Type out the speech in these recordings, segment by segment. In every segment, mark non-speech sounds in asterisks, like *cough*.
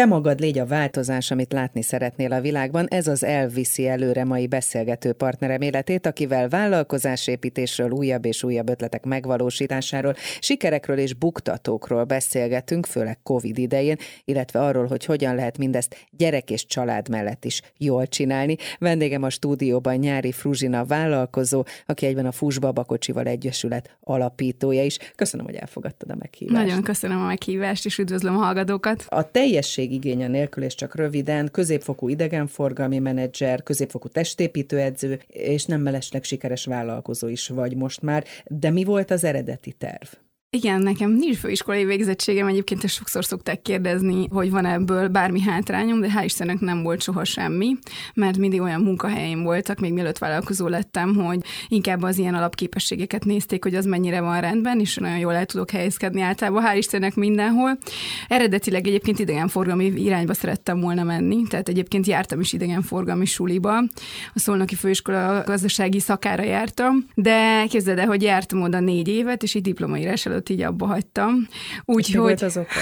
Te magad légy a változás, amit látni szeretnél a világban, ez az elviszi előre mai beszélgető partnerem életét, akivel vállalkozásépítésről, újabb és újabb ötletek megvalósításáról, sikerekről és buktatókról beszélgetünk, főleg Covid idején, illetve arról, hogy hogyan lehet mindezt gyerek és család mellett is jól csinálni. Vendégem a stúdióban Nyári Fruzsina vállalkozó, aki egyben a Fusbabakocsival Egyesület alapítója is. Köszönöm, hogy elfogadtad a meghívást. Nagyon köszönöm a meghívást, és üdvözlöm a hallgatókat. A teljesség igénye nélkül, és csak röviden, középfokú idegenforgalmi menedzser, középfokú testépítőedző, és nem mellesleg sikeres vállalkozó is vagy most már. De mi volt az eredeti terv? Igen, nekem nincs főiskolai végzettségem, egyébként ezt sokszor szokták kérdezni, hogy van ebből bármi hátrányom, de hál' Istennek nem volt soha semmi, mert mindig olyan munkahelyeim voltak, még mielőtt vállalkozó lettem, hogy inkább az ilyen alapképességeket nézték, hogy az mennyire van rendben, és nagyon jól el tudok helyezkedni általában, hál' Istennek mindenhol. Eredetileg egyébként idegenforgalmi irányba szerettem volna menni, tehát egyébként jártam is idegenforgalmi suliba, a Szolnoki Főiskola gazdasági szakára jártam, de képzeld el, hogy jártam oda négy évet, és így diplomaírás előtt így abba hagytam. Úgyhogy *laughs* volt az oka?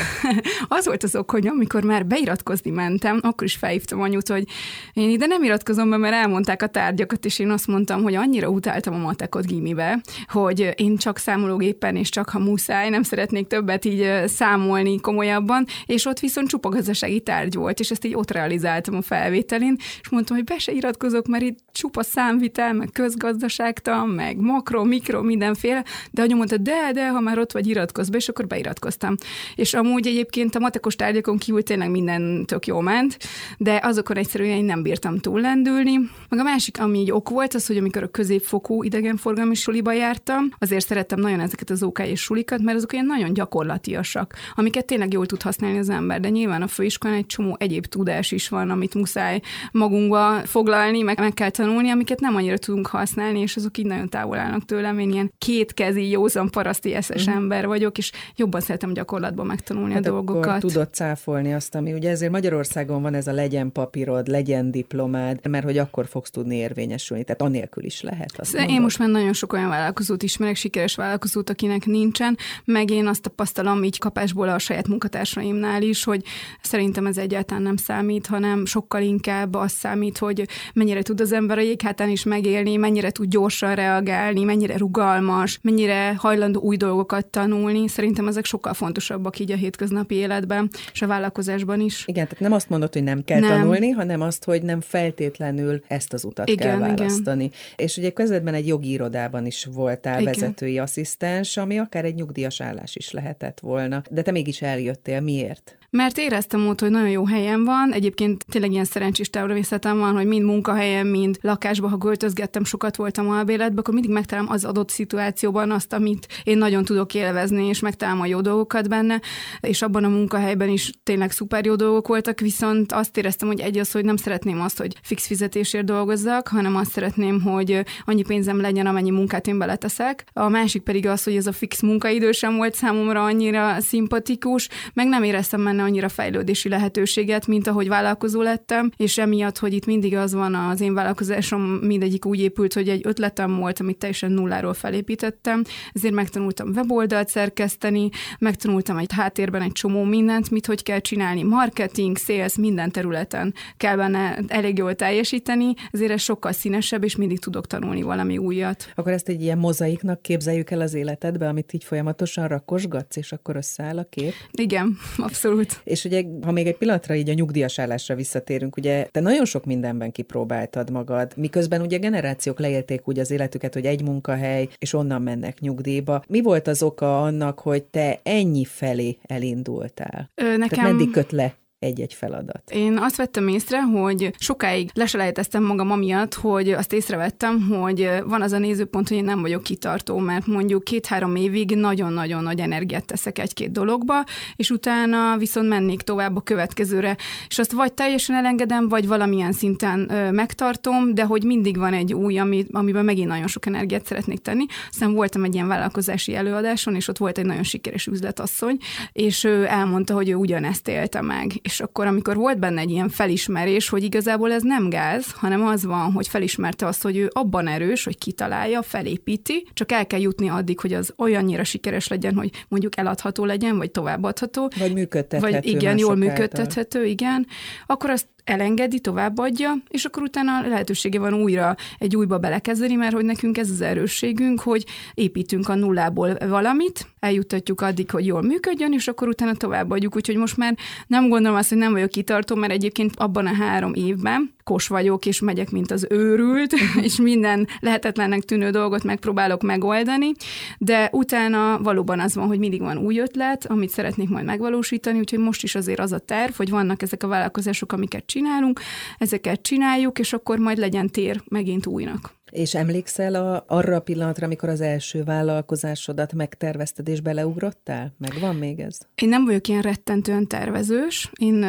az volt az ok, hogy amikor már beiratkozni mentem, akkor is felhívtam anyut, hogy én ide nem iratkozom be, mert elmondták a tárgyakat, és én azt mondtam, hogy annyira utáltam a matekot gimibe, hogy én csak számológépen, és csak ha muszáj, nem szeretnék többet így számolni komolyabban, és ott viszont csupa gazdasági tárgy volt, és ezt így ott realizáltam a felvételin, és mondtam, hogy be se iratkozok, mert itt csupa számvitel, meg közgazdaságtan, meg makro, mikro, mindenféle, de anyu mondta, de, de, ha már ott ott vagy iratkozz be, és akkor beiratkoztam. És amúgy egyébként a matekos tárgyakon kívül tényleg minden tök jó ment, de azokon egyszerűen én nem bírtam túllendülni. Meg a másik, ami így ok volt, az, hogy amikor a középfokú idegenforgalmi suliba jártam, azért szerettem nagyon ezeket az OK és sulikat, mert azok olyan nagyon gyakorlatiasak, amiket tényleg jól tud használni az ember, de nyilván a főiskolán egy csomó egyéb tudás is van, amit muszáj magunkba foglalni, meg, meg kell tanulni, amiket nem annyira tudunk használni, és azok így nagyon távol állnak tőlem. Én ilyen kétkezi, józan paraszti eszes ember vagyok, és jobban szeretem gyakorlatban megtanulni hát a dolgokat. Tudod cáfolni azt, ami ugye ezért Magyarországon van ez a legyen papírod, legyen diplomád, mert hogy akkor fogsz tudni érvényesülni, tehát anélkül is lehet. Azt én mondod. most már nagyon sok olyan vállalkozót ismerek, sikeres vállalkozót, akinek nincsen, meg én azt tapasztalom így kapásból a saját munkatársaimnál is, hogy szerintem ez egyáltalán nem számít, hanem sokkal inkább az számít, hogy mennyire tud az ember a jéghátán is megélni, mennyire tud gyorsan reagálni, mennyire rugalmas, mennyire hajlandó új dolgokat tanulni, szerintem ezek sokkal fontosabbak így a hétköznapi életben, és a vállalkozásban is. Igen, tehát nem azt mondod, hogy nem kell nem. tanulni, hanem azt, hogy nem feltétlenül ezt az utat igen, kell választani. Igen. És ugye közvetben egy jogi irodában is voltál igen. vezetői asszisztens, ami akár egy nyugdíjas állás is lehetett volna. De te mégis eljöttél. Miért? Mert éreztem ott, hogy nagyon jó helyen van, egyébként tényleg ilyen szerencsés természetem van, hogy mind munkahelyen, mind lakásban, ha költözgettem, sokat voltam albéletben, akkor mindig megtalálom az adott szituációban azt, amit én nagyon tudok élvezni, és megtalálom a jó dolgokat benne, és abban a munkahelyben is tényleg szuper jó dolgok voltak, viszont azt éreztem, hogy egy az, hogy nem szeretném azt, hogy fix fizetésért dolgozzak, hanem azt szeretném, hogy annyi pénzem legyen, amennyi munkát én beleteszek. A másik pedig az, hogy ez a fix munkaidő sem volt számomra annyira szimpatikus, meg nem éreztem benne annyira fejlődési lehetőséget, mint ahogy vállalkozó lettem, és emiatt, hogy itt mindig az van az én vállalkozásom, mindegyik úgy épült, hogy egy ötletem volt, amit teljesen nulláról felépítettem, ezért megtanultam weboldalt szerkeszteni, megtanultam egy háttérben egy csomó mindent, mit hogy kell csinálni, marketing, sales, minden területen kell benne elég jól teljesíteni, ezért ez sokkal színesebb, és mindig tudok tanulni valami újat. Akkor ezt egy ilyen mozaiknak képzeljük el az életedbe, amit így folyamatosan rakosgatsz, és akkor összeáll a kép? Igen, abszolút. És ugye, ha még egy pillanatra így a nyugdíjas állásra visszatérünk, ugye te nagyon sok mindenben kipróbáltad magad, miközben ugye generációk leélték úgy az életüket, hogy egy munkahely, és onnan mennek nyugdíjba. Mi volt az oka annak, hogy te ennyi felé elindultál? Ö, nekem... Tehát meddig köt le egy-egy feladat. Én azt vettem észre, hogy sokáig leselejteztem magam amiatt, hogy azt észrevettem, hogy van az a nézőpont, hogy én nem vagyok kitartó, mert mondjuk két-három évig nagyon-nagyon nagy energiát teszek egy-két dologba, és utána viszont mennék tovább a következőre, és azt vagy teljesen elengedem, vagy valamilyen szinten megtartom, de hogy mindig van egy új, ami, amiben megint nagyon sok energiát szeretnék tenni. Aztán voltam egy ilyen vállalkozási előadáson, és ott volt egy nagyon sikeres üzletasszony, és ő elmondta, hogy ő ugyanezt élte meg és akkor amikor volt benne egy ilyen felismerés, hogy igazából ez nem gáz, hanem az van, hogy felismerte azt, hogy ő abban erős, hogy kitalálja, felépíti, csak el kell jutni addig, hogy az olyannyira sikeres legyen, hogy mondjuk eladható legyen, vagy továbbadható. Vagy működtethető. Vagy igen, jól működtethető, igen. Akkor azt elengedi, továbbadja, és akkor utána lehetősége van újra egy újba belekezdeni, mert hogy nekünk ez az erősségünk, hogy építünk a nullából valamit, eljuttatjuk addig, hogy jól működjön, és akkor utána továbbadjuk. Úgyhogy most már nem gondolom azt, hogy nem vagyok kitartó, mert egyébként abban a három évben kos vagyok, és megyek, mint az őrült, és minden lehetetlennek tűnő dolgot megpróbálok megoldani, de utána valóban az van, hogy mindig van új ötlet, amit szeretnék majd megvalósítani, úgyhogy most is azért az a terv, hogy vannak ezek a vállalkozások, amiket csinálunk, ezeket csináljuk, és akkor majd legyen tér megint újnak. És emlékszel a, arra a pillanatra, amikor az első vállalkozásodat megtervezted és beleugrottál? Megvan még ez? Én nem vagyok ilyen rettentően tervezős. Én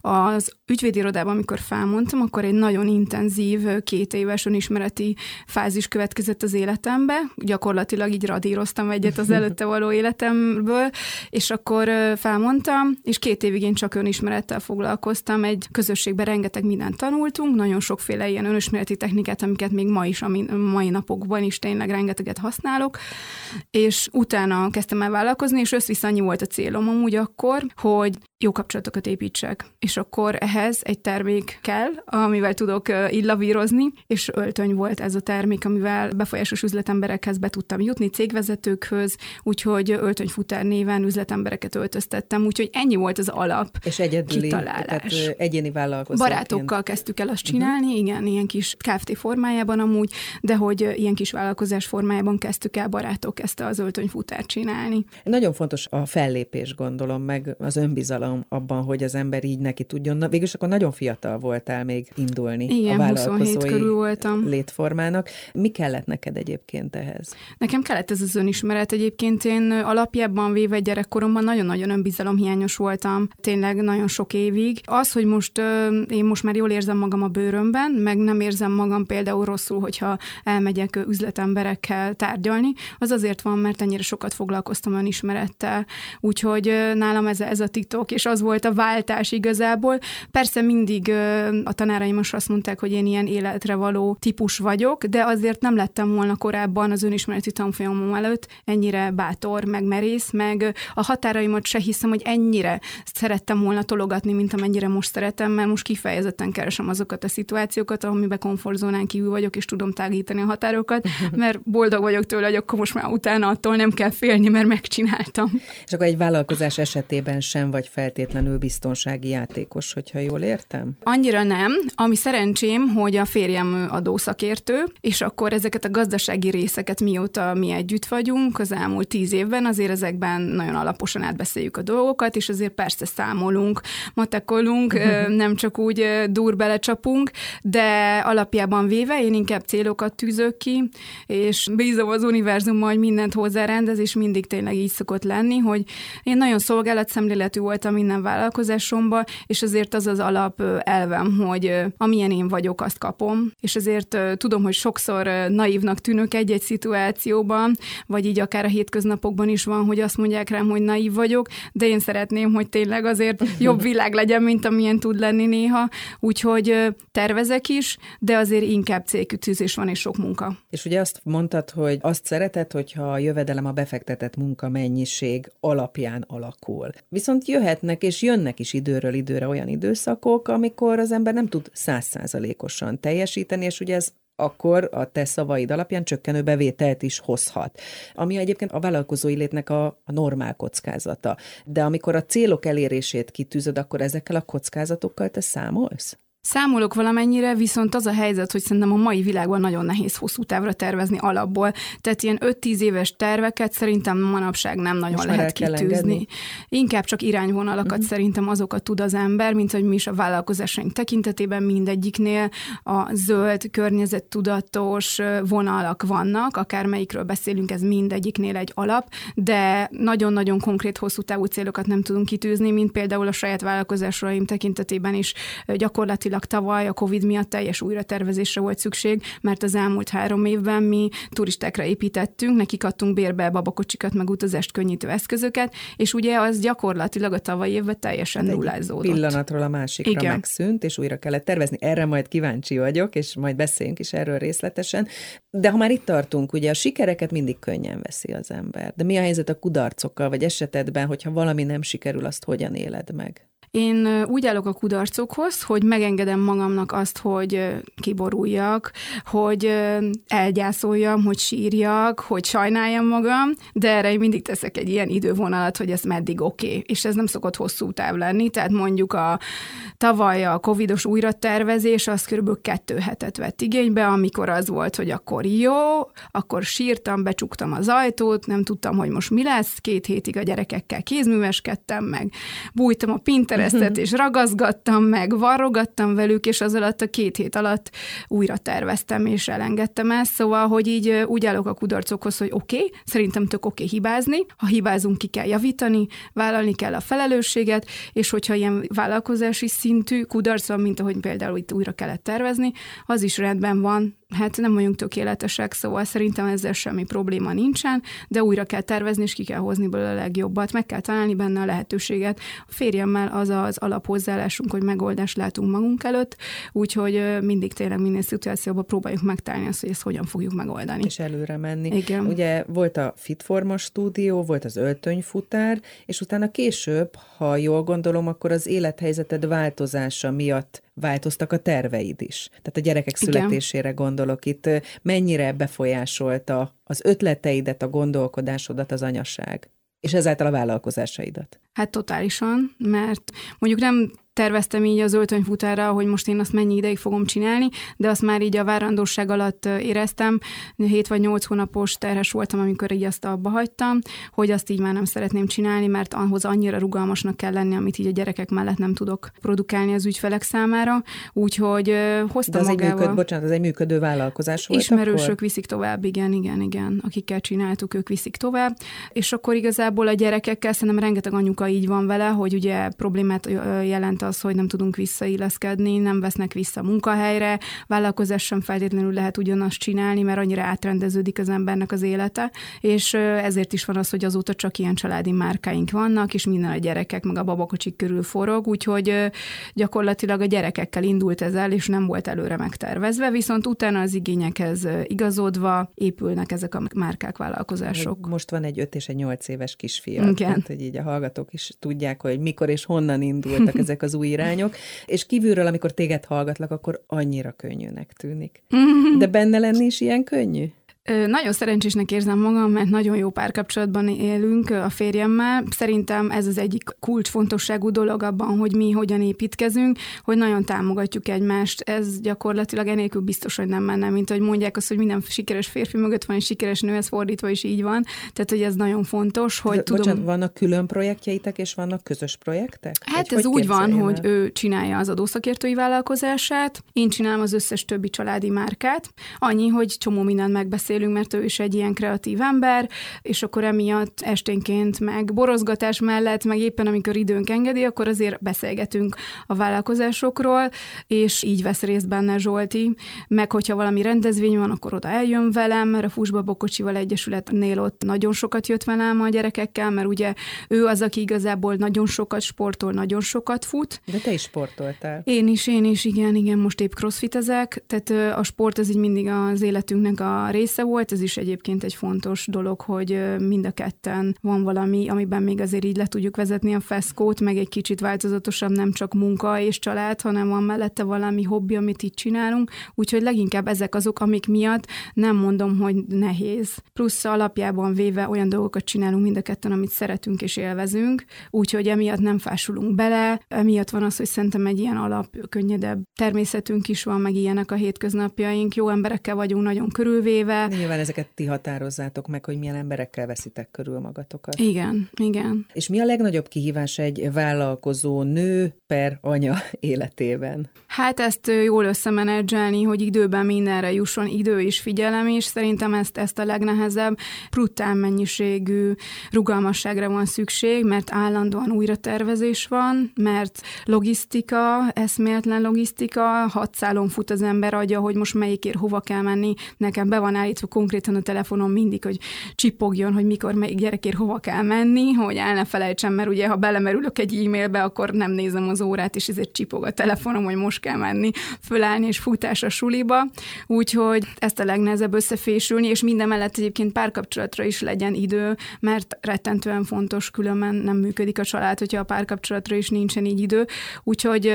az ügyvédirodában, amikor felmondtam, akkor egy nagyon intenzív két éves önismereti fázis következett az életembe. Gyakorlatilag így radíroztam egyet az *laughs* előtte való életemből, és akkor felmondtam, és két évig én csak önismerettel foglalkoztam. Egy közösségben rengeteg mindent tanultunk, nagyon sokféle ilyen önismereti technikát, amiket még ma is is, ami mai napokban is tényleg rengeteget használok, és utána kezdtem el vállalkozni, és összvisz annyi volt a célom amúgy akkor, hogy jó kapcsolatokat építsek. És akkor ehhez egy termék kell, amivel tudok illavírozni, és öltöny volt ez a termék, amivel befolyásos üzletemberekhez be tudtam jutni, cégvezetőkhöz, úgyhogy öltönyfutár néven üzletembereket öltöztettem, úgyhogy ennyi volt az alap És egyedüli, kitalálás. tehát egyéni vállalkozóként. Barátokkal kezdtük el azt csinálni, uh-huh. igen, ilyen kis Kft. formájában amúgy, de hogy ilyen kis vállalkozás formájában kezdtük el barátok ezt az öltönyfutárt csinálni. Nagyon fontos a fellépés, gondolom, meg az önbizalom bizalom abban, hogy az ember így neki tudjon. Na, végülis akkor nagyon fiatal voltál még indulni Igen, a vállalkozói körül voltam. létformának. Mi kellett neked egyébként ehhez? Nekem kellett ez az önismeret. Egyébként én alapjában véve gyerekkoromban nagyon-nagyon önbizalomhiányos voltam, tényleg nagyon sok évig. Az, hogy most én most már jól érzem magam a bőrömben, meg nem érzem magam például rosszul, hogyha elmegyek üzletemberekkel tárgyalni, az azért van, mert ennyire sokat foglalkoztam önismerettel. Úgyhogy nálam ez, ez a titok, és az volt a váltás igazából. Persze mindig a tanáraim most azt mondták, hogy én ilyen életre való típus vagyok, de azért nem lettem volna korábban az önismereti tanfolyamom előtt ennyire bátor, meg merész, meg a határaimat se hiszem, hogy ennyire szerettem volna tologatni, mint amennyire most szeretem, mert most kifejezetten keresem azokat a szituációkat, amiben komfortzónán kívül vagyok, és tudom tágítani a határokat, *laughs* mert boldog vagyok tőle, hogy akkor most már utána attól nem kell félni, mert megcsináltam. És akkor egy vállalkozás esetében sem vagy fel feltétlenül biztonsági játékos, hogyha jól értem? Annyira nem. Ami szerencsém, hogy a férjem adószakértő, és akkor ezeket a gazdasági részeket mióta mi együtt vagyunk, az elmúlt tíz évben azért ezekben nagyon alaposan átbeszéljük a dolgokat, és azért persze számolunk, matekolunk, nem csak úgy dur belecsapunk, de alapjában véve én inkább célokat tűzök ki, és bízom az univerzum, hogy mindent hozzárendez, és mindig tényleg így szokott lenni, hogy én nagyon szolgálatszemléletű voltam minden vállalkozásomba, és azért az az alap elvem, hogy amilyen én vagyok, azt kapom, és azért tudom, hogy sokszor naívnak tűnök egy-egy szituációban, vagy így akár a hétköznapokban is van, hogy azt mondják rám, hogy naív vagyok, de én szeretném, hogy tényleg azért jobb világ legyen, mint amilyen tud lenni néha, úgyhogy tervezek is, de azért inkább célkütőzés van és sok munka. És ugye azt mondtad, hogy azt szereted, hogyha a jövedelem a befektetett munka mennyiség alapján alakul. Viszont jöhet jöhetnek és jönnek is időről időre olyan időszakok, amikor az ember nem tud százszázalékosan teljesíteni, és ugye ez akkor a te szavaid alapján csökkenő bevételt is hozhat. Ami egyébként a vállalkozói létnek a, a normál kockázata. De amikor a célok elérését kitűzöd, akkor ezekkel a kockázatokkal te számolsz? Számolok valamennyire, viszont az a helyzet, hogy szerintem a mai világban nagyon nehéz hosszú távra tervezni alapból. Tehát ilyen 5-10 éves terveket szerintem manapság nem nagyon Most lehet kitűzni. Inkább csak irányvonalakat uh-huh. szerintem azokat tud az ember, mint hogy mi is a vállalkozásaink tekintetében mindegyiknél a zöld, környezettudatos vonalak vannak, akármelyikről beszélünk, ez mindegyiknél egy alap, de nagyon-nagyon konkrét hosszú távú célokat nem tudunk kitűzni, mint például a saját vállalkozásaim tekintetében is gyakorlatilag gyakorlatilag tavaly a Covid miatt teljes újratervezésre volt szükség, mert az elmúlt három évben mi turistákra építettünk, nekik adtunk bérbe babakocsikat, meg utazást könnyítő eszközöket, és ugye az gyakorlatilag a tavalyi évben teljesen hát nullázódott. Pillanatról a másikra Igen. megszűnt, és újra kellett tervezni. Erre majd kíváncsi vagyok, és majd beszéljünk is erről részletesen. De ha már itt tartunk, ugye a sikereket mindig könnyen veszi az ember. De mi a helyzet a kudarcokkal, vagy esetedben, hogyha valami nem sikerül, azt hogyan éled meg? Én úgy állok a kudarcokhoz, hogy megengedem magamnak azt, hogy kiboruljak, hogy elgyászoljam, hogy sírjak, hogy sajnáljam magam, de erre én mindig teszek egy ilyen idővonalat, hogy ez meddig oké, okay. és ez nem szokott hosszú táv lenni, tehát mondjuk a tavaly a covidos újratervezés az kb. kettő hetet vett igénybe, amikor az volt, hogy akkor jó, akkor sírtam, becsuktam az ajtót, nem tudtam, hogy most mi lesz, két hétig a gyerekekkel kézműveskedtem meg, bújtam a Pinterest keresztet, *laughs* és ragaszgattam meg, varrogattam velük, és az alatt a két hét alatt újra terveztem, és elengedtem ezt. Szóval, hogy így úgy állok a kudarcokhoz, hogy oké, okay, szerintem tök oké okay hibázni, ha hibázunk, ki kell javítani, vállalni kell a felelősséget, és hogyha ilyen vállalkozási szintű kudarc van, mint ahogy például itt újra kellett tervezni, az is rendben van, hát nem vagyunk tökéletesek, szóval szerintem ezzel semmi probléma nincsen, de újra kell tervezni, és ki kell hozni belőle a legjobbat, meg kell találni benne a lehetőséget. A férjemmel az az alaphozzáállásunk, hogy megoldást látunk magunk előtt, úgyhogy mindig tényleg minden szituációban próbáljuk megtalálni azt, hogy ezt hogyan fogjuk megoldani. És előre menni. Igen. Ugye volt a Fitforma stúdió, volt az öltönyfutár, és utána később, ha jól gondolom, akkor az élethelyzeted változása miatt változtak a terveid is. Tehát a gyerekek Igen. születésére gondolok itt. Mennyire befolyásolta az ötleteidet, a gondolkodásodat az anyaság? És ezáltal a vállalkozásaidat? Hát totálisan, mert mondjuk nem terveztem így az öltönyfutára, hogy most én azt mennyi ideig fogom csinálni, de azt már így a várandóság alatt éreztem, 7 vagy 8 hónapos terhes voltam, amikor így azt abba hagytam, hogy azt így már nem szeretném csinálni, mert ahhoz annyira rugalmasnak kell lenni, amit így a gyerekek mellett nem tudok produkálni az ügyfelek számára, úgyhogy hoztam de az magával. Egy működ, bocsánat, az egy működő vállalkozás volt Ismerősök akkor? viszik tovább, igen, igen, igen. Akikkel csináltuk, ők viszik tovább, és akkor igazából a gyerekekkel szerintem rengeteg anyuka így van vele, hogy ugye problémát jelent az, hogy nem tudunk visszailleszkedni, nem vesznek vissza munkahelyre, vállalkozás sem feltétlenül lehet ugyanazt csinálni, mert annyira átrendeződik az embernek az élete, és ezért is van az, hogy azóta csak ilyen családi márkáink vannak, és minden a gyerekek, meg a babakocsik körül forog, úgyhogy gyakorlatilag a gyerekekkel indult ez el, és nem volt előre megtervezve, viszont utána az igényekhez igazodva épülnek ezek a márkák, vállalkozások. Most van egy öt és egy nyolc éves kisfia, Igen. Tehát, hogy így a hallgatók is tudják, hogy mikor és honnan indultak *laughs* ezek az új irányok, és kívülről, amikor téged hallgatlak, akkor annyira könnyűnek tűnik. *laughs* De benne lenni is ilyen könnyű? Nagyon szerencsésnek érzem magam, mert nagyon jó párkapcsolatban élünk a férjemmel. Szerintem ez az egyik kulcsfontosságú dolog abban, hogy mi hogyan építkezünk, hogy nagyon támogatjuk egymást. Ez gyakorlatilag enélkül biztos, hogy nem menne, mint hogy mondják azt, hogy minden sikeres férfi mögött van egy sikeres nő, ez fordítva is így van. Tehát, hogy ez nagyon fontos, hogy ez, tudom... Bocsánat, vannak külön projektjeitek, és vannak közös projektek? Hát ez úgy van, el? hogy ő csinálja az adószakértői vállalkozását, én csinálom az összes többi családi márkát. Annyi, hogy csomó mindent megbeszél beszélünk, mert ő is egy ilyen kreatív ember, és akkor emiatt esténként meg borozgatás mellett, meg éppen amikor időnk engedi, akkor azért beszélgetünk a vállalkozásokról, és így vesz részt benne Zsolti, meg hogyha valami rendezvény van, akkor oda eljön velem, mert a Fusba Bokocsival Egyesületnél ott nagyon sokat jött velem a gyerekekkel, mert ugye ő az, aki igazából nagyon sokat sportol, nagyon sokat fut. De te is sportoltál. Én is, én is, igen, igen, most épp crossfitezek, tehát a sport az így mindig az életünknek a része volt, ez is egyébként egy fontos dolog, hogy mind a ketten van valami, amiben még azért így le tudjuk vezetni a feszkót, meg egy kicsit változatosabb, nem csak munka és család, hanem van mellette valami hobbi, amit itt csinálunk, úgyhogy leginkább ezek azok, amik miatt nem mondom, hogy nehéz. Plusz alapjában véve olyan dolgokat csinálunk mind a ketten, amit szeretünk és élvezünk, úgyhogy emiatt nem fásulunk bele, emiatt van az, hogy szerintem egy ilyen alap, könnyedebb természetünk is van, meg ilyenek a hétköznapjaink, jó emberekkel vagyunk nagyon körülvéve, Nyilván ezeket ti határozzátok meg, hogy milyen emberekkel veszitek körül magatokat. Igen, igen. És mi a legnagyobb kihívás egy vállalkozó nő per anya *laughs* életében? Hát ezt jól összemenedzselni, hogy időben mindenre jusson idő és figyelem is. Szerintem ezt, ezt a legnehezebb. Brutál mennyiségű rugalmasságra van szükség, mert állandóan újra tervezés van, mert logisztika, eszméletlen logisztika, hat szálon fut az ember agya, hogy most melyikért hova kell menni. Nekem be van állítva konkrétan a telefonon mindig, hogy csipogjon, hogy mikor melyik gyerekért hova kell menni, hogy el ne felejtsem, mert ugye ha belemerülök egy e-mailbe, akkor nem nézem az órát, és ezért csipog a telefonom, hogy most kell menni, fölállni és futás a suliba. Úgyhogy ezt a legnehezebb összefésülni, és minden mellett egyébként párkapcsolatra is legyen idő, mert rettentően fontos, különben nem működik a család, hogyha a párkapcsolatra is nincsen így idő. Úgyhogy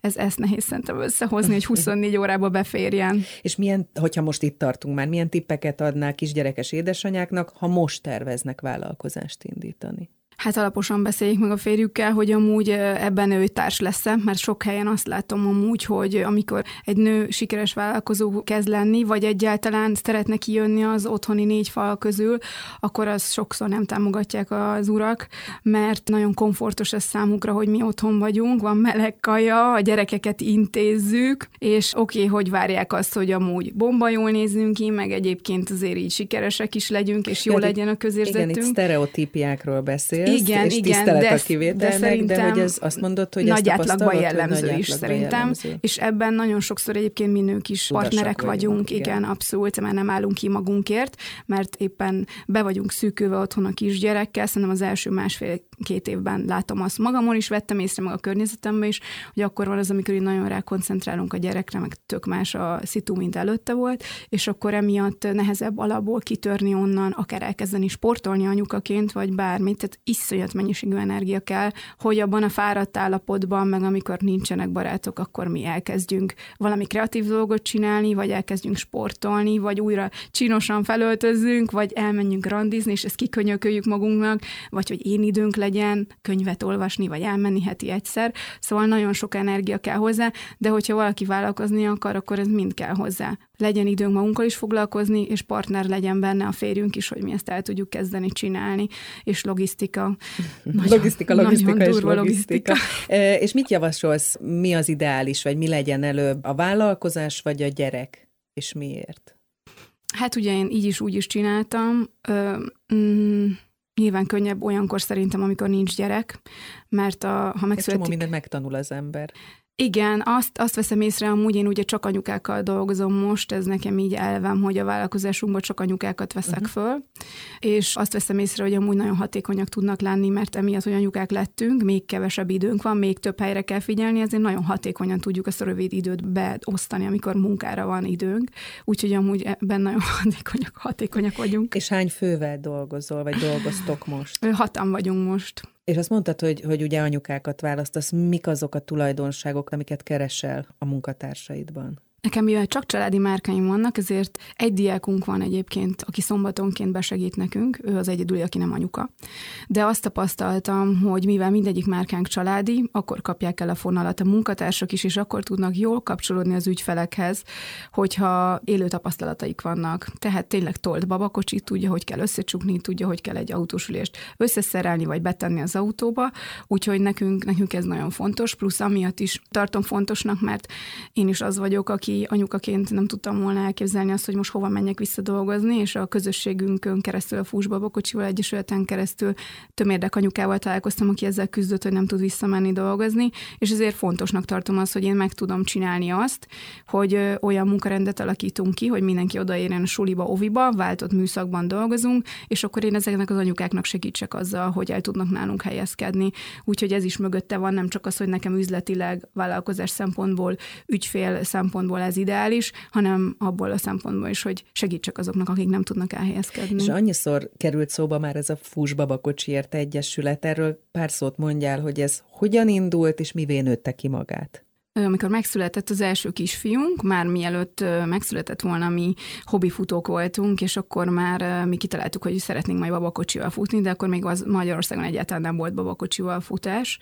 ez ezt nehéz szerintem összehozni, hogy *laughs* 24 órába beférjen. És milyen, hogyha most itt tartunk már, milyen tippeket adnál kisgyerekes édesanyáknak, ha most terveznek vállalkozást indítani? Hát alaposan beszéljék meg a férjükkel, hogy amúgy ebben ő társ lesz mert sok helyen azt látom amúgy, hogy amikor egy nő sikeres vállalkozó kezd lenni, vagy egyáltalán szeretne kijönni az otthoni négy fal közül, akkor az sokszor nem támogatják az urak, mert nagyon komfortos ez számukra, hogy mi otthon vagyunk, van meleg kaja, a gyerekeket intézzük, és oké, okay, hogy várják azt, hogy amúgy bomba jól nézzünk ki, meg egyébként azért így sikeresek is legyünk, és jó legyen a közérzetünk. Igen, itt sztereotípiákról beszél beszélsz, igen, és igen, tisztelet de, a kivételnek, de, szerintem de hogy ez azt mondod, hogy nagy átlagban jellemző nagy is szerintem, jellemző. és ebben nagyon sokszor egyébként mi nők is Tudasak partnerek vagyunk, vagyunk igen. igen, abszolút, mert nem állunk ki magunkért, mert éppen be vagyunk szűkülve otthon a kisgyerekkel, szerintem az első másfél-két évben látom azt magamon is, vettem észre meg a környezetemben is, hogy akkor van az, amikor nagyon rá koncentrálunk a gyerekre, meg tök más a szitu, mint előtte volt, és akkor emiatt nehezebb alapból kitörni onnan, akár elkezdeni sportolni anyukaként, vagy bármit, tehát iszonyat mennyiségű energia kell, hogy abban a fáradt állapotban, meg amikor nincsenek barátok, akkor mi elkezdjünk valami kreatív dolgot csinálni, vagy elkezdjünk sportolni, vagy újra csinosan felöltözzünk, vagy elmenjünk randizni, és ezt kikönyököljük magunknak, vagy hogy én időnk legyen könyvet olvasni, vagy elmenni heti egyszer. Szóval nagyon sok energia kell hozzá, de hogyha valaki vállalkozni akar, akkor ez mind kell hozzá legyen időnk magunkkal is foglalkozni, és partner legyen benne a férjünk is, hogy mi ezt el tudjuk kezdeni csinálni, és logisztika. *laughs* Nagyon, logisztika, logisztika nagyon és logisztika. logisztika. *laughs* és mit javasolsz, mi az ideális, vagy mi legyen előbb, a vállalkozás vagy a gyerek, és miért? Hát ugye én így is úgy is csináltam. Ö, mm, Nyilván könnyebb olyankor szerintem, amikor nincs gyerek, mert a, ha megszületik... Egy csomó mindent megtanul az ember. Igen, azt, azt veszem észre, amúgy én ugye csak anyukákkal dolgozom most, ez nekem így elvem, hogy a vállalkozásunkban csak anyukákat veszek uh-huh. föl, és azt veszem észre, hogy amúgy nagyon hatékonyak tudnak lenni, mert emiatt, hogy anyukák lettünk, még kevesebb időnk van, még több helyre kell figyelni, ezért nagyon hatékonyan tudjuk ezt a rövid időt beosztani, amikor munkára van időnk, úgyhogy amúgy ebben nagyon *laughs* hatékonyak, hatékonyak vagyunk. És hány fővel dolgozol, vagy dolgoztok most? Hatan vagyunk most. És azt mondtad, hogy, hogy ugye anyukákat választasz, mik azok a tulajdonságok, amiket keresel a munkatársaidban? Nekem mivel csak családi márkáim vannak, ezért egy diákunk van egyébként, aki szombatonként besegít nekünk, ő az egyedüli, aki nem anyuka. De azt tapasztaltam, hogy mivel mindegyik márkánk családi, akkor kapják el a fonalat a munkatársak is, és akkor tudnak jól kapcsolódni az ügyfelekhez, hogyha élő tapasztalataik vannak. Tehát tényleg tolt babakocsi, tudja, hogy kell összecsukni, tudja, hogy kell egy autósülést összeszerelni, vagy betenni az autóba, úgyhogy nekünk, nekünk ez nagyon fontos, plusz amiatt is tartom fontosnak, mert én is az vagyok, aki anyukaként nem tudtam volna elképzelni azt, hogy most hova menjek vissza dolgozni, és a közösségünkön keresztül, a Fúsbaba Kocsival Egyesületen keresztül tömérdek anyukával találkoztam, aki ezzel küzdött, hogy nem tud visszamenni dolgozni, és ezért fontosnak tartom azt, hogy én meg tudom csinálni azt, hogy olyan munkarendet alakítunk ki, hogy mindenki odaérjen a suliba, oviba, váltott műszakban dolgozunk, és akkor én ezeknek az anyukáknak segítsek azzal, hogy el tudnak nálunk helyezkedni. Úgyhogy ez is mögötte van, nem csak az, hogy nekem üzletileg, vállalkozás szempontból, ügyfél szempontból ez ideális, hanem abból a szempontból is, hogy segítsek azoknak, akik nem tudnak elhelyezkedni. És annyiszor került szóba már ez a Fús Babakocsiért Egyesület, erről pár szót mondjál, hogy ez hogyan indult, és mivé nőtte ki magát? Amikor megszületett az első kisfiunk, már mielőtt megszületett volna, mi hobbifutók voltunk, és akkor már mi kitaláltuk, hogy szeretnénk majd babakocsival futni, de akkor még az Magyarországon egyáltalán nem volt babakocsival futás.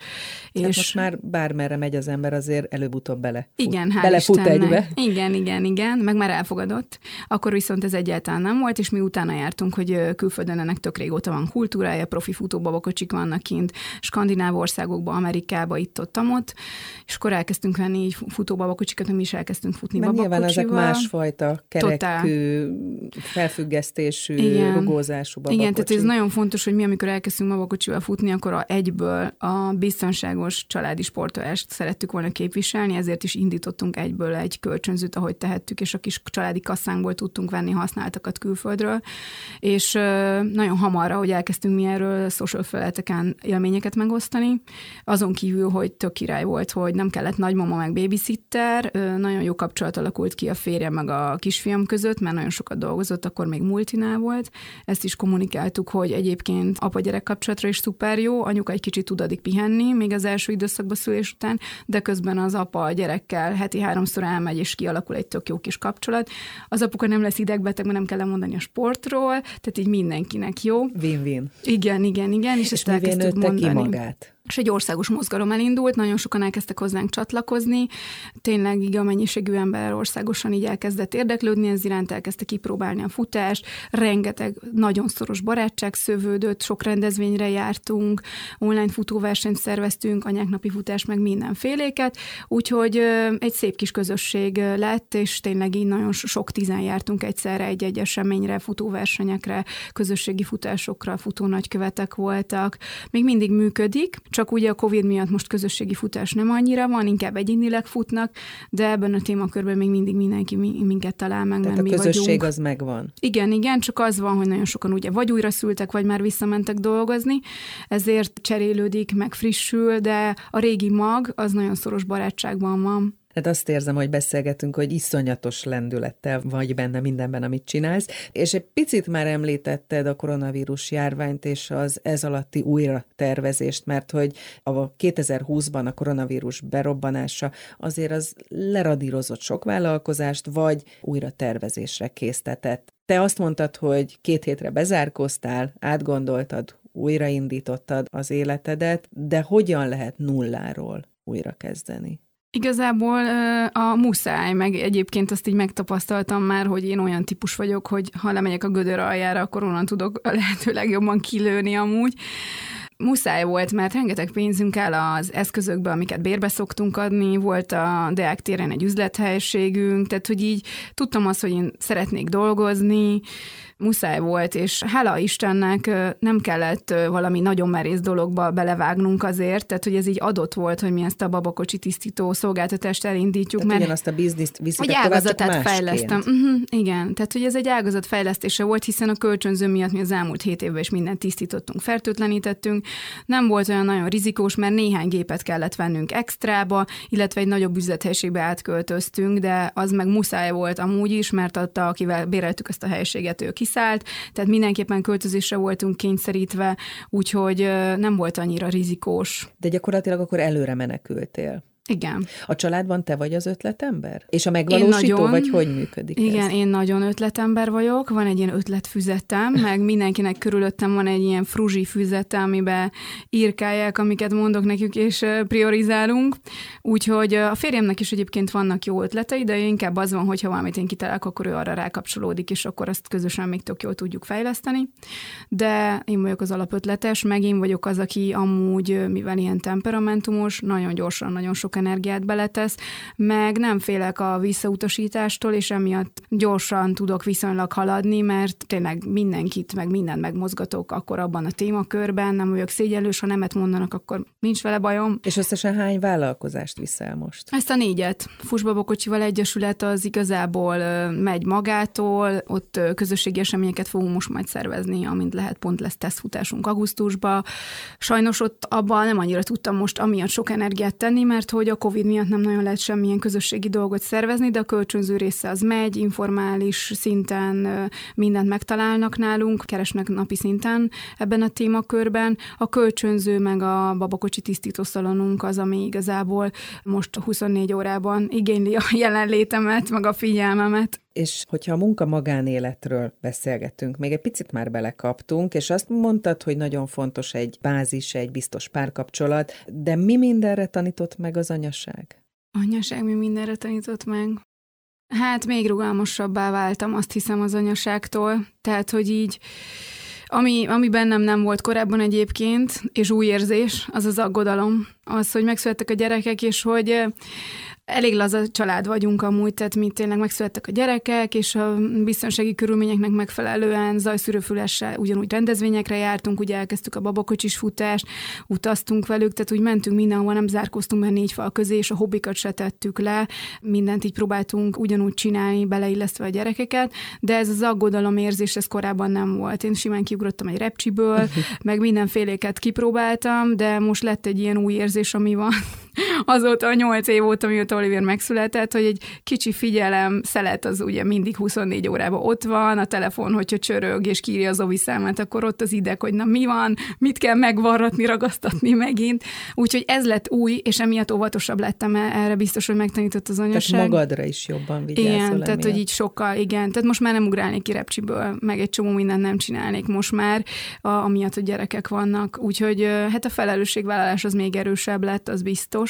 Tehát és most már bármerre megy az ember, azért előbb-utóbb bele. Igen, hál' belefut egybe. Igen, igen, igen, meg már elfogadott. Akkor viszont ez egyáltalán nem volt, és mi utána jártunk, hogy külföldön ennek tök régóta van kultúrája, profi futó babakocsik vannak kint, skandináv országokban, Amerikába, itt-ott, ott, és akkor elkezdtünk venni így futóbabakocsikat, mi is elkezdtünk futni Mert nyilván ezek másfajta kerekű, felfüggesztésű, Igen. rugózású babakocsi. Igen, tehát ez nagyon fontos, hogy mi, amikor elkezdtünk babakocsival futni, akkor a egyből a biztonságos családi sportolást szerettük volna képviselni, ezért is indítottunk egyből egy kölcsönzőt, ahogy tehettük, és a kis családi kasszánkból tudtunk venni használtakat külföldről, és nagyon hamar, hogy elkezdtünk mi erről social felületeken élményeket megosztani, azon kívül, hogy tök király volt, hogy nem kellett nagymama meg babysitter, nagyon jó kapcsolat alakult ki a férjem meg a kisfiam között, mert nagyon sokat dolgozott, akkor még multinál volt. Ezt is kommunikáltuk, hogy egyébként apa-gyerek kapcsolatra is szuper jó, anyuka egy kicsit tud addig pihenni, még az első időszakban szülés után, de közben az apa a gyerekkel heti háromszor elmegy, és kialakul egy tök jó kis kapcsolat. Az apuka nem lesz idegbeteg, mert nem kell mondani a sportról, tehát így mindenkinek jó. Win-win. Igen, igen, igen, és, és ezt elkezdtük mondani. ki magát? És egy országos mozgalom elindult, nagyon sokan elkezdtek hozzánk csatlakozni, tényleg igen mennyiségű ember országosan így elkezdett érdeklődni, ez iránt elkezdte kipróbálni a futást, rengeteg nagyon szoros barátság szövődött, sok rendezvényre jártunk, online futóversenyt szerveztünk, anyák napi futás, meg mindenféléket, úgyhogy egy szép kis közösség lett, és tényleg így nagyon sok tizen jártunk egyszerre egy-egy eseményre, futóversenyekre, közösségi futásokra, futó nagykövetek voltak. Még mindig működik, csak ugye a Covid miatt most közösségi futás nem annyira van, inkább egyénileg futnak, de ebben a témakörben még mindig mindenki minket talál meg, Tehát mert a mi közösség vagyunk. az megvan. Igen, igen, csak az van, hogy nagyon sokan ugye vagy újra szültek, vagy már visszamentek dolgozni, ezért cserélődik, meg frissül, de a régi mag az nagyon szoros barátságban van. Hát azt érzem, hogy beszélgetünk, hogy iszonyatos lendülettel vagy benne mindenben, amit csinálsz, és egy picit már említetted a koronavírus járványt és az ez alatti újra tervezést, mert hogy a 2020-ban a koronavírus berobbanása azért az leradírozott sok vállalkozást, vagy újra tervezésre késztetett. Te azt mondtad, hogy két hétre bezárkoztál, átgondoltad, újraindítottad az életedet, de hogyan lehet nulláról újra kezdeni? Igazából a muszáj, meg egyébként azt így megtapasztaltam már, hogy én olyan típus vagyok, hogy ha lemegyek a gödör aljára, akkor onnan tudok a lehető legjobban kilőni amúgy. Muszáj volt, mert rengeteg pénzünk áll az eszközökbe, amiket bérbe szoktunk adni, volt a Deák téren egy üzlethelyiségünk, tehát hogy így tudtam azt, hogy én szeretnék dolgozni, muszáj volt, és hála Istennek nem kellett valami nagyon merész dologba belevágnunk azért, tehát hogy ez így adott volt, hogy mi ezt a babakocsi tisztító szolgáltatást elindítjuk. Tehát mert azt a bizniszt viszik Egy ágazatát fejlesztem. Uh-huh, igen, tehát hogy ez egy ágazat fejlesztése volt, hiszen a kölcsönző miatt mi az elmúlt hét évben is mindent tisztítottunk, fertőtlenítettünk. Nem volt olyan nagyon rizikós, mert néhány gépet kellett vennünk extrába, illetve egy nagyobb üzlethelyiségbe átköltöztünk, de az meg muszáj volt amúgy is, mert adta, akivel béreltük ezt a helyiséget, ő kiszállt, tehát mindenképpen költözésre voltunk kényszerítve, úgyhogy nem volt annyira rizikós. De gyakorlatilag akkor előre menekültél. Igen. A családban te vagy az ötletember? És a megvalósító, nagyon, vagy hogy működik Igen, ez? én nagyon ötletember vagyok, van egy ilyen ötletfüzetem, meg mindenkinek körülöttem van egy ilyen fruzsi füzete, amiben írkálják, amiket mondok nekük, és priorizálunk. Úgyhogy a férjemnek is egyébként vannak jó ötletei, de inkább az van, hogyha valamit én kitalálok, akkor ő arra rákapcsolódik, és akkor azt közösen még tök jól tudjuk fejleszteni. De én vagyok az alapötletes, meg én vagyok az, aki amúgy, mivel ilyen temperamentumos, nagyon gyorsan, nagyon sok sok energiát beletesz, meg nem félek a visszautasítástól, és emiatt gyorsan tudok viszonylag haladni, mert tényleg mindenkit, meg mindent megmozgatok akkor abban a témakörben, nem vagyok szégyellős, ha nemet mondanak, akkor nincs vele bajom. És összesen hány vállalkozást viszel most? Ezt a négyet. Fusbabokocsival Egyesület az igazából megy magától, ott közösségi eseményeket fogunk most majd szervezni, amint lehet, pont lesz tesztfutásunk augusztusba. Sajnos ott abban nem annyira tudtam most amiatt sok energiát tenni, mert hogy hogy a Covid miatt nem nagyon lehet semmilyen közösségi dolgot szervezni, de a kölcsönző része az megy, informális szinten mindent megtalálnak nálunk, keresnek napi szinten ebben a témakörben. A kölcsönző meg a babakocsi tisztítószalonunk az, ami igazából most 24 órában igényli a jelenlétemet, meg a figyelmemet. És hogyha a munka magánéletről beszélgetünk, még egy picit már belekaptunk, és azt mondtad, hogy nagyon fontos egy bázis, egy biztos párkapcsolat, de mi mindenre tanított meg az anyaság? Anyaság mi mindenre tanított meg? Hát még rugalmasabbá váltam, azt hiszem az anyaságtól. Tehát, hogy így ami, ami bennem nem volt korábban egyébként, és új érzés, az az aggodalom. Az, hogy megszülettek a gyerekek, és hogy elég laza család vagyunk amúgy, tehát mi tényleg megszülettek a gyerekek, és a biztonsági körülményeknek megfelelően zajszűrőfülessel ugyanúgy rendezvényekre jártunk, ugye elkezdtük a babakocsis futást, utaztunk velük, tehát úgy mentünk mindenhova, nem zárkoztunk be négy fal közé, és a hobbikat se tettük le, mindent így próbáltunk ugyanúgy csinálni, beleillesztve a gyerekeket, de ez az aggodalom érzés, ez korábban nem volt. Én simán kiugrottam egy repcsiből, *laughs* meg mindenféléket kipróbáltam, de most lett egy ilyen új érzés, ami van azóta nyolc év óta, mióta Oliver megszületett, hogy egy kicsi figyelem, szelet az ugye mindig 24 órában ott van, a telefon, hogyha csörög és kírja az ovi számát, akkor ott az ideg, hogy na mi van, mit kell megvarratni, ragasztatni megint. Úgyhogy ez lett új, és emiatt óvatosabb lettem, erre biztos, hogy megtanított az anyaság. Tehát magadra is jobban vigyázol Igen, emiatt. tehát hogy így sokkal, igen. Tehát most már nem ugrálnék ki repcsiből, meg egy csomó mindent nem csinálnék most már, a, amiatt, hogy gyerekek vannak. Úgyhogy hát a felelősségvállalás az még erősebb lett, az biztos.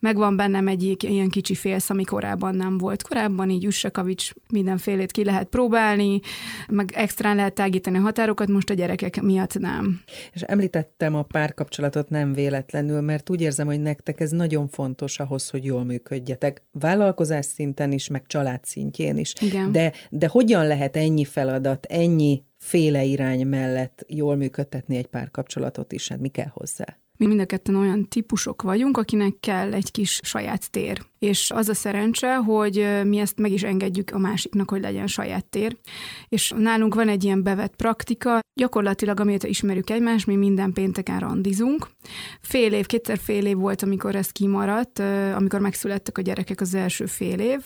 Megvan bennem egy ilyen kicsi félsz, ami korábban nem volt. Korábban így Üssekavics mindenfélét ki lehet próbálni, meg extrán lehet tágítani a határokat, most a gyerekek miatt nem. És említettem a párkapcsolatot nem véletlenül, mert úgy érzem, hogy nektek ez nagyon fontos ahhoz, hogy jól működjetek. Vállalkozás szinten is, meg család szintjén is. Igen. De, de hogyan lehet ennyi feladat, ennyi féle irány mellett jól működtetni egy párkapcsolatot is? Hát mi kell hozzá? Mi mind a ketten olyan típusok vagyunk, akinek kell egy kis saját tér. És az a szerencse, hogy mi ezt meg is engedjük a másiknak, hogy legyen saját tér. És nálunk van egy ilyen bevett praktika, gyakorlatilag amióta ismerjük egymást, mi minden pénteken randizunk. Fél év, kétszer fél év volt, amikor ez kimaradt, amikor megszülettek a gyerekek az első fél év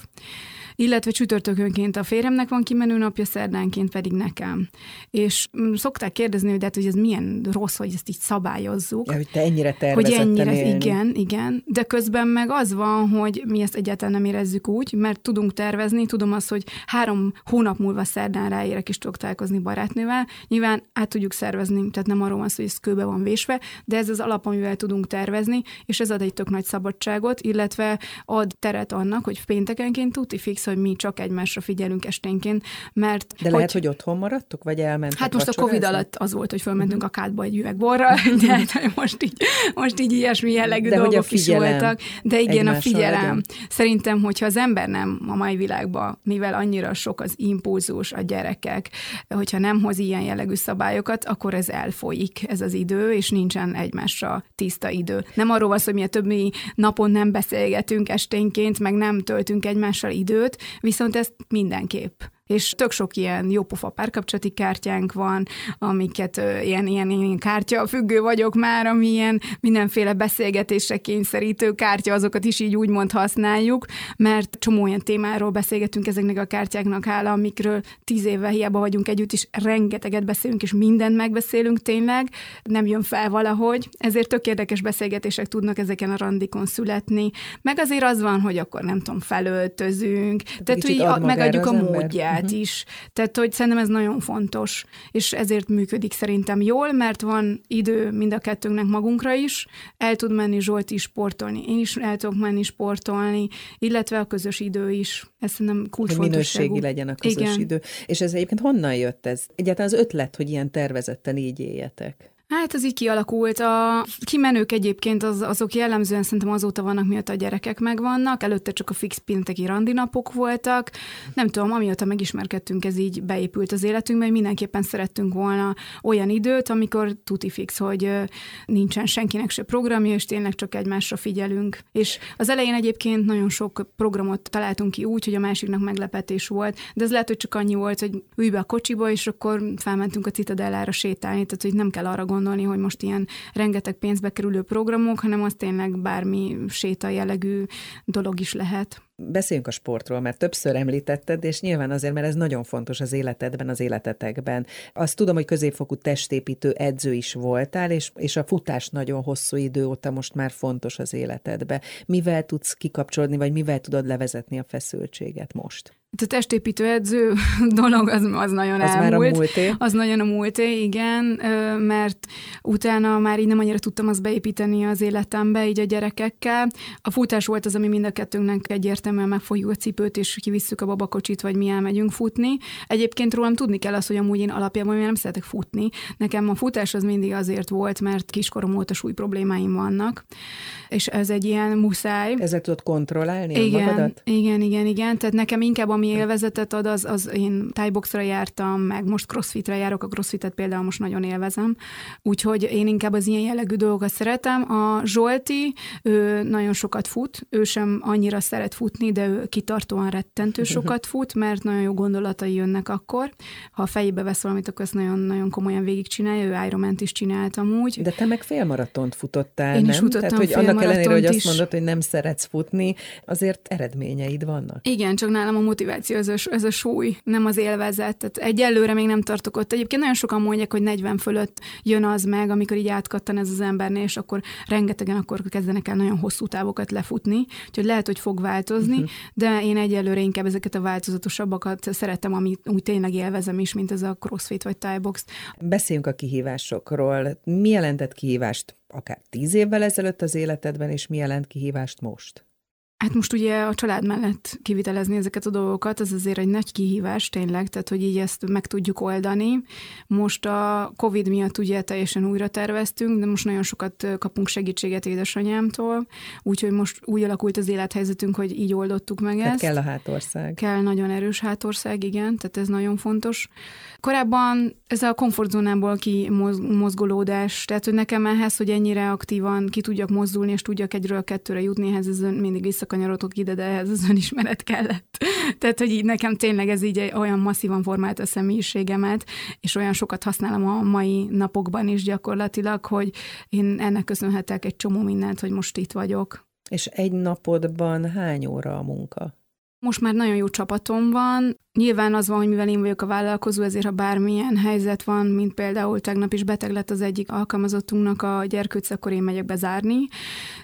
illetve csütörtökönként a férjemnek van kimenő napja, szerdánként pedig nekem. És mm, szokták kérdezni, hogy, hát, hogy ez milyen rossz, hogy ezt így szabályozzuk. Ja, hogy te ennyire tervezetten Hogy ennyire, élni. igen, igen. De közben meg az van, hogy mi ezt egyáltalán nem érezzük úgy, mert tudunk tervezni, tudom azt, hogy három hónap múlva szerdán ráérek és tudok találkozni barátnővel. Nyilván át tudjuk szervezni, tehát nem arról van szó, hogy ez kőbe van vésve, de ez az alap, amivel tudunk tervezni, és ez ad egy tök nagy szabadságot, illetve ad teret annak, hogy péntekenként tuti fix hogy mi csak egymásra figyelünk esténként, mert... De lehet, hogy otthon maradtok, vagy elmentek Hát most a Covid alatt az volt, hogy fölmentünk uh-huh. a kádba egy üveg borral, de *laughs* hát most így, most így ilyesmi jellegű de dolgok is voltak. De igen, a figyelem. Legyen. Szerintem, hogyha az ember nem a mai világban, mivel annyira sok az impulzus, a gyerekek, hogyha nem hoz ilyen jellegű szabályokat, akkor ez elfolyik, ez az idő, és nincsen egymásra tiszta idő. Nem arról van szó, hogy mi a többi napon nem beszélgetünk esténként, meg nem töltünk egymással időt, viszont ezt mindenképp és tök sok ilyen jópofa párkapcsolati kártyánk van, amiket ilyen, ilyen, ilyen kártya függő vagyok már, ami ilyen mindenféle beszélgetésre kényszerítő kártya, azokat is így úgymond használjuk, mert csomó olyan témáról beszélgetünk ezeknek a kártyáknak hála, amikről tíz éve hiába vagyunk együtt, és rengeteget beszélünk, és mindent megbeszélünk tényleg, nem jön fel valahogy, ezért tök érdekes beszélgetések tudnak ezeken a randikon születni, meg azért az van, hogy akkor nem tudom, felöltözünk, tehát, hogy megadjuk a módját munkát uh-huh. is. Tehát, hogy szerintem ez nagyon fontos, és ezért működik szerintem jól, mert van idő mind a kettőnknek magunkra is, el tud menni Zsolt is sportolni, én is el tudok menni sportolni, illetve a közös idő is. Ez szerintem kulcsfontosságú. minőségi legyen a közös Igen. idő. És ez egyébként honnan jött ez? Egyáltalán az ötlet, hogy ilyen tervezetten így éljetek? Hát ez így kialakult. A kimenők egyébként az, azok jellemzően szerintem azóta vannak, miatt a gyerekek megvannak. Előtte csak a fix pénteki randinapok voltak. Nem tudom, amióta megismerkedtünk, ez így beépült az életünkbe, hogy mindenképpen szerettünk volna olyan időt, amikor tuti fix, hogy nincsen senkinek se programja, és tényleg csak egymásra figyelünk. És az elején egyébként nagyon sok programot találtunk ki úgy, hogy a másiknak meglepetés volt, de ez lehet, hogy csak annyi volt, hogy ülj be a kocsiba, és akkor felmentünk a Citadellára sétálni, tehát hogy nem kell arra gondolni, gondolni, hogy most ilyen rengeteg pénzbe kerülő programok, hanem az tényleg bármi séta jellegű dolog is lehet. Beszéljünk a sportról, mert többször említetted, és nyilván azért, mert ez nagyon fontos az életedben, az életetekben. Azt tudom, hogy középfokú testépítő edző is voltál, és, és a futás nagyon hosszú idő óta most már fontos az életedbe. Mivel tudsz kikapcsolódni, vagy mivel tudod levezetni a feszültséget most? A testépítő edző *laughs* dolog az, az nagyon az elmúlt. Már a múlté. Az nagyon a múlté, igen, mert utána már így nem annyira tudtam azt beépíteni az életembe, így a gyerekekkel. A futás volt az, ami mind a kettőnknek egyértelműen megfogjuk a cipőt, és kivisszük a babakocsit, vagy mi elmegyünk futni. Egyébként rólam tudni kell azt, hogy amúgy én alapjában nem szeretek futni. Nekem a futás az mindig azért volt, mert kiskorom óta súly problémáim vannak, és ez egy ilyen muszáj. Ezzel tudod kontrollálni igen, magadat? Igen, igen, igen. Tehát nekem inkább ami élvezetet ad, az, az én tájboxra jártam, meg most crossfitre járok, a crossfitet például most nagyon élvezem. Úgyhogy én inkább az ilyen jellegű dolgokat szeretem. A Zsolti, ő nagyon sokat fut, ő sem annyira szeret futni, de ő kitartóan rettentő *laughs* sokat fut, mert nagyon jó gondolatai jönnek akkor. Ha a fejébe vesz valamit, akkor ezt nagyon-nagyon komolyan végigcsinálja, ő Ironman-t is csináltam úgy. De te meg félmaratont futottál, Én nem? is futottam Tehát, hogy annak ellenére, hogy azt mondod, hogy nem szeretsz futni, azért eredményeid vannak. Igen, csak nálam a motiváció, ez a, ez a súly, nem az élvezet. Tehát egyelőre még nem tartok ott. Egyébként nagyon sokan mondják, hogy 40 fölött jön az meg, amikor így átkattan ez az embernél, és akkor rengetegen akkor kezdenek el nagyon hosszú távokat lefutni. Úgyhogy lehet, hogy fog változni, uh-huh. de én egyelőre inkább ezeket a változatosabbakat szeretem, ami úgy tényleg élvezem is, mint ez a crossfit vagy thai box. Beszéljünk a kihívásokról. Mi jelentett kihívást akár tíz évvel ezelőtt az életedben, és mi jelent kihívást most? Hát most ugye a család mellett kivitelezni ezeket a dolgokat, ez azért egy nagy kihívás tényleg, tehát hogy így ezt meg tudjuk oldani. Most a Covid miatt ugye teljesen újra terveztünk, de most nagyon sokat kapunk segítséget édesanyámtól, úgyhogy most úgy alakult az élethelyzetünk, hogy így oldottuk meg tehát ezt. kell a hátország. Kell nagyon erős hátország, igen, tehát ez nagyon fontos. Korábban ez a komfortzónából ki mozgolódás, tehát hogy nekem ehhez, hogy ennyire aktívan ki tudjak mozdulni, és tudjak egyről kettőre jutni, ehhez ez mindig visszakanyarodok ide, de ehhez az önismeret kellett. *laughs* tehát, hogy így nekem tényleg ez így olyan masszívan formált a személyiségemet, és olyan sokat használom a mai napokban is gyakorlatilag, hogy én ennek köszönhetek egy csomó mindent, hogy most itt vagyok. És egy napodban hány óra a munka? Most már nagyon jó csapatom van, Nyilván az van, hogy mivel én vagyok a vállalkozó, ezért ha bármilyen helyzet van, mint például tegnap is beteg lett az egyik alkalmazottunknak a gyerkőc, akkor én megyek bezárni,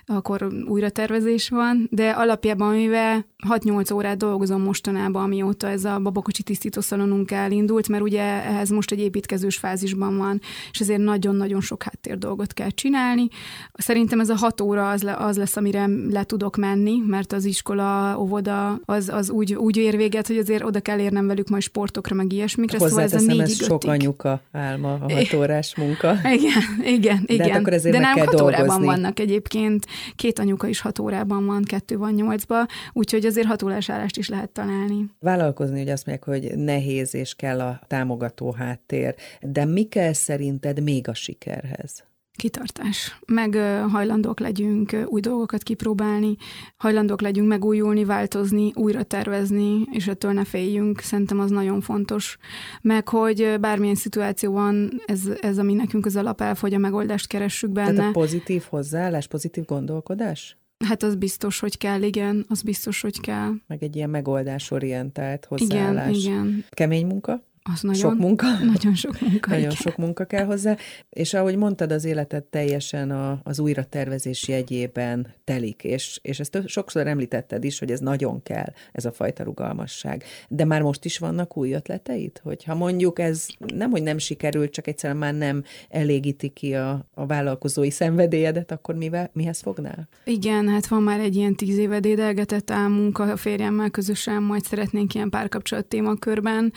akkor újra tervezés van, de alapjában mivel 6-8 órát dolgozom mostanában, amióta ez a babakocsi tisztítószalonunk elindult, mert ugye ehhez most egy építkezős fázisban van, és ezért nagyon-nagyon sok háttér dolgot kell csinálni. Szerintem ez a 6 óra az, le, az lesz, amire le tudok menni, mert az iskola, óvoda az, az úgy, úgy ér véget, hogy azért oda kell elérnem velük majd sportokra, meg ilyesmikre. Szóval ez a négy ez sok anyuka álma, a hat *laughs* órás munka. Igen, igen, igen. De, hát akkor ezért De meg nem kell hat dolgozni. órában vannak egyébként. Két anyuka is hat órában van, kettő van nyolcba, úgyhogy azért hat órás állást is lehet találni. Vállalkozni, hogy azt mondják, hogy nehéz és kell a támogató háttér, de mi kell szerinted még a sikerhez? Kitartás. Meg hajlandók legyünk új dolgokat kipróbálni, hajlandók legyünk megújulni, változni, újra tervezni, és ettől ne féljünk. Szerintem az nagyon fontos. Meg, hogy bármilyen szituáció van, ez, ez ami nekünk az alapelv, hogy a megoldást keressük benne. Tehát a pozitív hozzáállás, pozitív gondolkodás? Hát az biztos, hogy kell, igen, az biztos, hogy kell. Meg egy ilyen megoldásorientált hozzáállás. Igen, igen. Kemény munka? Az nagyon, sok munka? Nagyon sok munka, Nagyon igen. sok munka kell hozzá, és ahogy mondtad, az életed teljesen a, az újratervezés jegyében telik, és, és ezt sokszor említetted is, hogy ez nagyon kell, ez a fajta rugalmasság. De már most is vannak új ötleteid? Hogyha mondjuk ez nem, hogy nem sikerült, csak egyszerűen már nem elégíti ki a, a vállalkozói szenvedélyedet, akkor mivel, mihez fognál? Igen, hát van már egy ilyen tíz éve dédelgetett álmunk a férjemmel közösen, majd szeretnénk ilyen párkapcsolat témakörben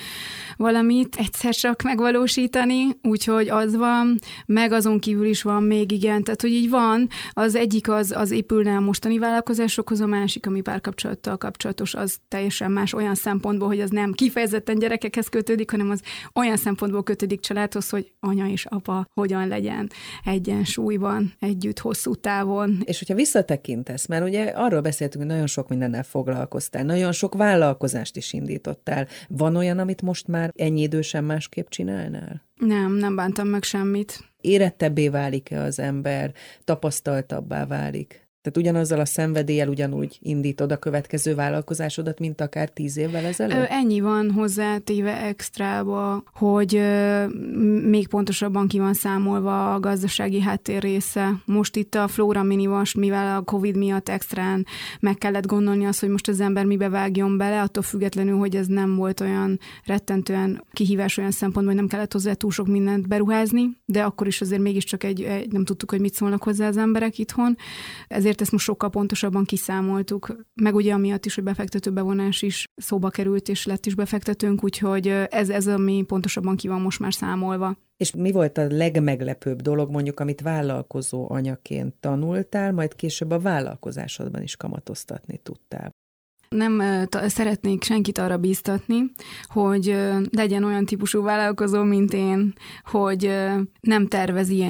valamit egyszer csak megvalósítani, úgyhogy az van, meg azon kívül is van még, igen, tehát hogy így van, az egyik az, az épülne a mostani vállalkozásokhoz, a másik, ami párkapcsolattal kapcsolatos, az teljesen más olyan szempontból, hogy az nem kifejezetten gyerekekhez kötődik, hanem az olyan szempontból kötődik családhoz, hogy anya és apa hogyan legyen egyensúlyban, együtt, hosszú távon. És hogyha visszatekintesz, mert ugye arról beszéltünk, hogy nagyon sok mindennel foglalkoztál, nagyon sok vállalkozást is indítottál. Van olyan, amit most már ennyi idősen másképp csinálnál? Nem, nem bántam meg semmit. Érettebbé válik-e az ember, tapasztaltabbá válik? Tehát ugyanazzal a szenvedéllyel ugyanúgy indítod a következő vállalkozásodat, mint akár tíz évvel ezelőtt? Ennyi van hozzátéve extrába, hogy ö, még pontosabban ki van számolva a gazdasági háttér része. Most itt a Flora Minivas, mivel a Covid miatt extrán meg kellett gondolni azt, hogy most az ember mibe vágjon bele, attól függetlenül, hogy ez nem volt olyan rettentően kihívás olyan szempontból, hogy nem kellett hozzá túl sok mindent beruházni, de akkor is azért mégiscsak egy, egy nem tudtuk, hogy mit szólnak hozzá az emberek itthon. Ezért ezért ezt most sokkal pontosabban kiszámoltuk, meg ugye amiatt is, hogy befektető bevonás is szóba került, és lett is befektetőnk, úgyhogy ez, ez ami pontosabban ki van most már számolva. És mi volt a legmeglepőbb dolog, mondjuk, amit vállalkozó anyaként tanultál, majd később a vállalkozásodban is kamatoztatni tudtál? Nem szeretnék senkit arra bíztatni, hogy legyen olyan típusú vállalkozó, mint én, hogy nem tervezi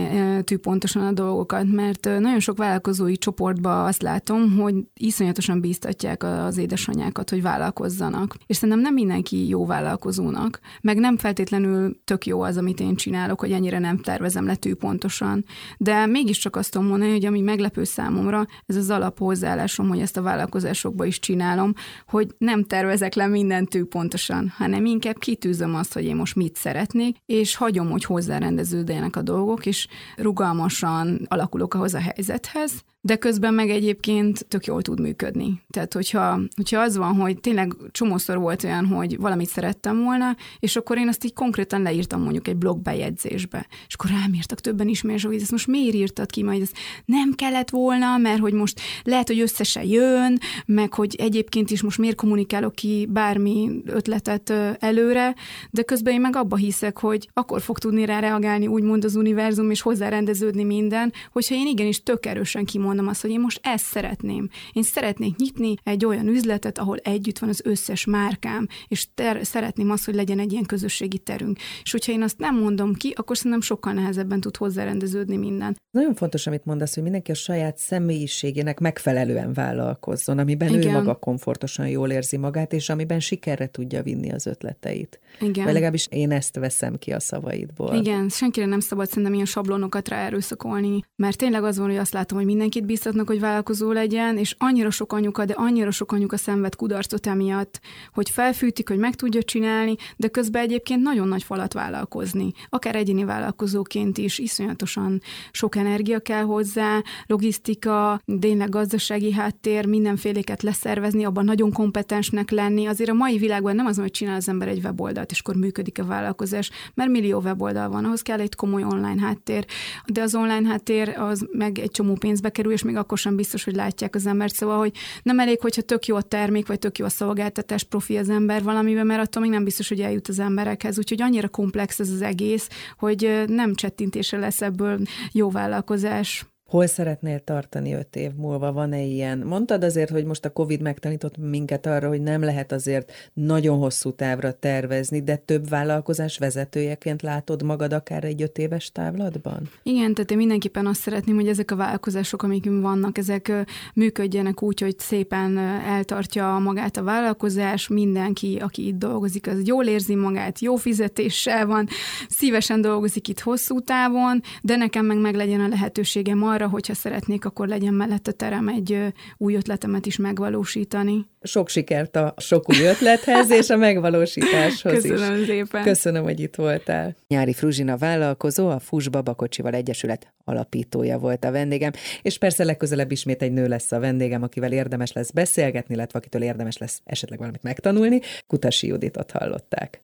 pontosan a dolgokat, mert nagyon sok vállalkozói csoportban azt látom, hogy iszonyatosan bíztatják az édesanyákat, hogy vállalkozzanak. És szerintem nem mindenki jó vállalkozónak, meg nem feltétlenül tök jó az, amit én csinálok, hogy ennyire nem tervezem le pontosan. De mégiscsak azt tudom mondani, hogy ami meglepő számomra, ez az alaphozzáállásom, hogy ezt a vállalkozásokba is csinálom, hogy nem tervezek le mindent pontosan, hanem inkább kitűzöm azt, hogy én most mit szeretnék, és hagyom, hogy hozzárendeződjenek a dolgok, és rugalmasan alakulok ahhoz a helyzethez, de közben meg egyébként tök jól tud működni. Tehát, hogyha, hogyha az van, hogy tényleg csomószor volt olyan, hogy valamit szerettem volna, és akkor én azt így konkrétan leírtam mondjuk egy blogbejegyzésbe, és akkor rám írtak többen mert hogy ezt most miért írtad ki, majd ez nem kellett volna, mert hogy most lehet, hogy össze se jön, meg hogy egyébként is most miért kommunikálok ki bármi ötletet előre, de közben én meg abba hiszek, hogy akkor fog tudni rá reagálni úgymond az univerzum, és hozzárendeződni minden, hogyha én igenis tök erősen kimondom mondom azt, hogy én most ezt szeretném. Én szeretnék nyitni egy olyan üzletet, ahol együtt van az összes márkám, és ter- szeretném azt, hogy legyen egy ilyen közösségi terünk. És hogyha én azt nem mondom ki, akkor szerintem sokkal nehezebben tud hozzárendeződni minden. Nagyon fontos, amit mondasz, hogy mindenki a saját személyiségének megfelelően vállalkozzon, amiben Igen. ő maga komfortosan jól érzi magát, és amiben sikerre tudja vinni az ötleteit. Igen. Vagy legalábbis én ezt veszem ki a szavaidból. Igen, senkire nem szabad szerintem ilyen sablonokat ráerőszakolni, mert tényleg az van, hogy azt látom, hogy mindenki mindenkit bíztatnak, hogy vállalkozó legyen, és annyira sok anyuka, de annyira sok anyuka szenved kudarcot emiatt, hogy felfűtik, hogy meg tudja csinálni, de közben egyébként nagyon nagy falat vállalkozni. Akár egyéni vállalkozóként is iszonyatosan sok energia kell hozzá, logisztika, tényleg gazdasági háttér, mindenféléket leszervezni, abban nagyon kompetensnek lenni. Azért a mai világban nem az, hogy csinál az ember egy weboldalt, és akkor működik a vállalkozás, mert millió weboldal van, ahhoz kell egy komoly online háttér, de az online háttér az meg egy csomó pénzbe kerül, és még akkor sem biztos, hogy látják az embert. Szóval, hogy nem elég, hogyha tök jó a termék, vagy tök jó a szolgáltatás, profi az ember valamiben, mert attól még nem biztos, hogy eljut az emberekhez. Úgyhogy annyira komplex ez az egész, hogy nem csettintése lesz ebből jó vállalkozás. Hol szeretnél tartani öt év múlva? Van-e ilyen? Mondtad azért, hogy most a Covid megtanított minket arra, hogy nem lehet azért nagyon hosszú távra tervezni, de több vállalkozás vezetőjeként látod magad akár egy öt éves távlatban? Igen, tehát én mindenképpen azt szeretném, hogy ezek a vállalkozások, amik vannak, ezek működjenek úgy, hogy szépen eltartja magát a vállalkozás, mindenki, aki itt dolgozik, az jól érzi magát, jó fizetéssel van, szívesen dolgozik itt hosszú távon, de nekem meg meg legyen a lehetőségem arra, arra, hogyha szeretnék, akkor legyen mellette terem egy új ötletemet is megvalósítani. Sok sikert a sok új ötlethez és a megvalósításhoz Köszönöm is. szépen. Köszönöm, hogy itt voltál. Nyári Fruzsina vállalkozó, a FUS Babakocsival Egyesület alapítója volt a vendégem, és persze legközelebb ismét egy nő lesz a vendégem, akivel érdemes lesz beszélgetni, illetve akitől érdemes lesz esetleg valamit megtanulni. Kutasi Juditot hallották.